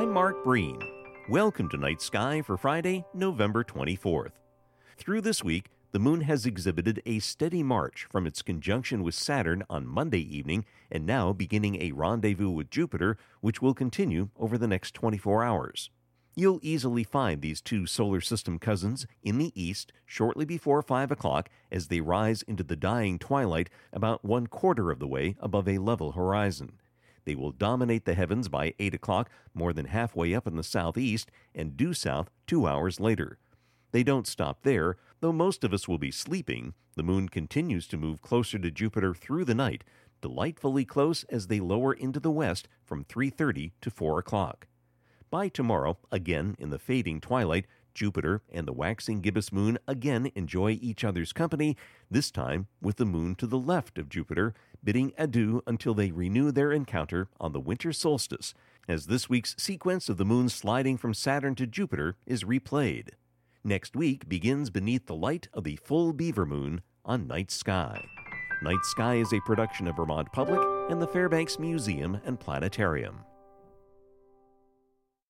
I'm Mark Breen. Welcome to Night Sky for Friday, November 24th. Through this week, the moon has exhibited a steady march from its conjunction with Saturn on Monday evening and now beginning a rendezvous with Jupiter, which will continue over the next 24 hours. You'll easily find these two solar system cousins in the east shortly before 5 o'clock as they rise into the dying twilight about one quarter of the way above a level horizon. They will dominate the heavens by 8 o'clock, more than halfway up in the southeast, and due south two hours later. They don't stop there. Though most of us will be sleeping, the moon continues to move closer to Jupiter through the night, delightfully close as they lower into the west from 3:30 to 4 o'clock. By tomorrow, again in the fading twilight, Jupiter and the waxing gibbous moon again enjoy each other's company, this time with the moon to the left of Jupiter, bidding adieu until they renew their encounter on the winter solstice, as this week's sequence of the moon sliding from Saturn to Jupiter is replayed. Next week begins beneath the light of the full beaver moon on Night Sky. Night Sky is a production of Vermont Public and the Fairbanks Museum and Planetarium.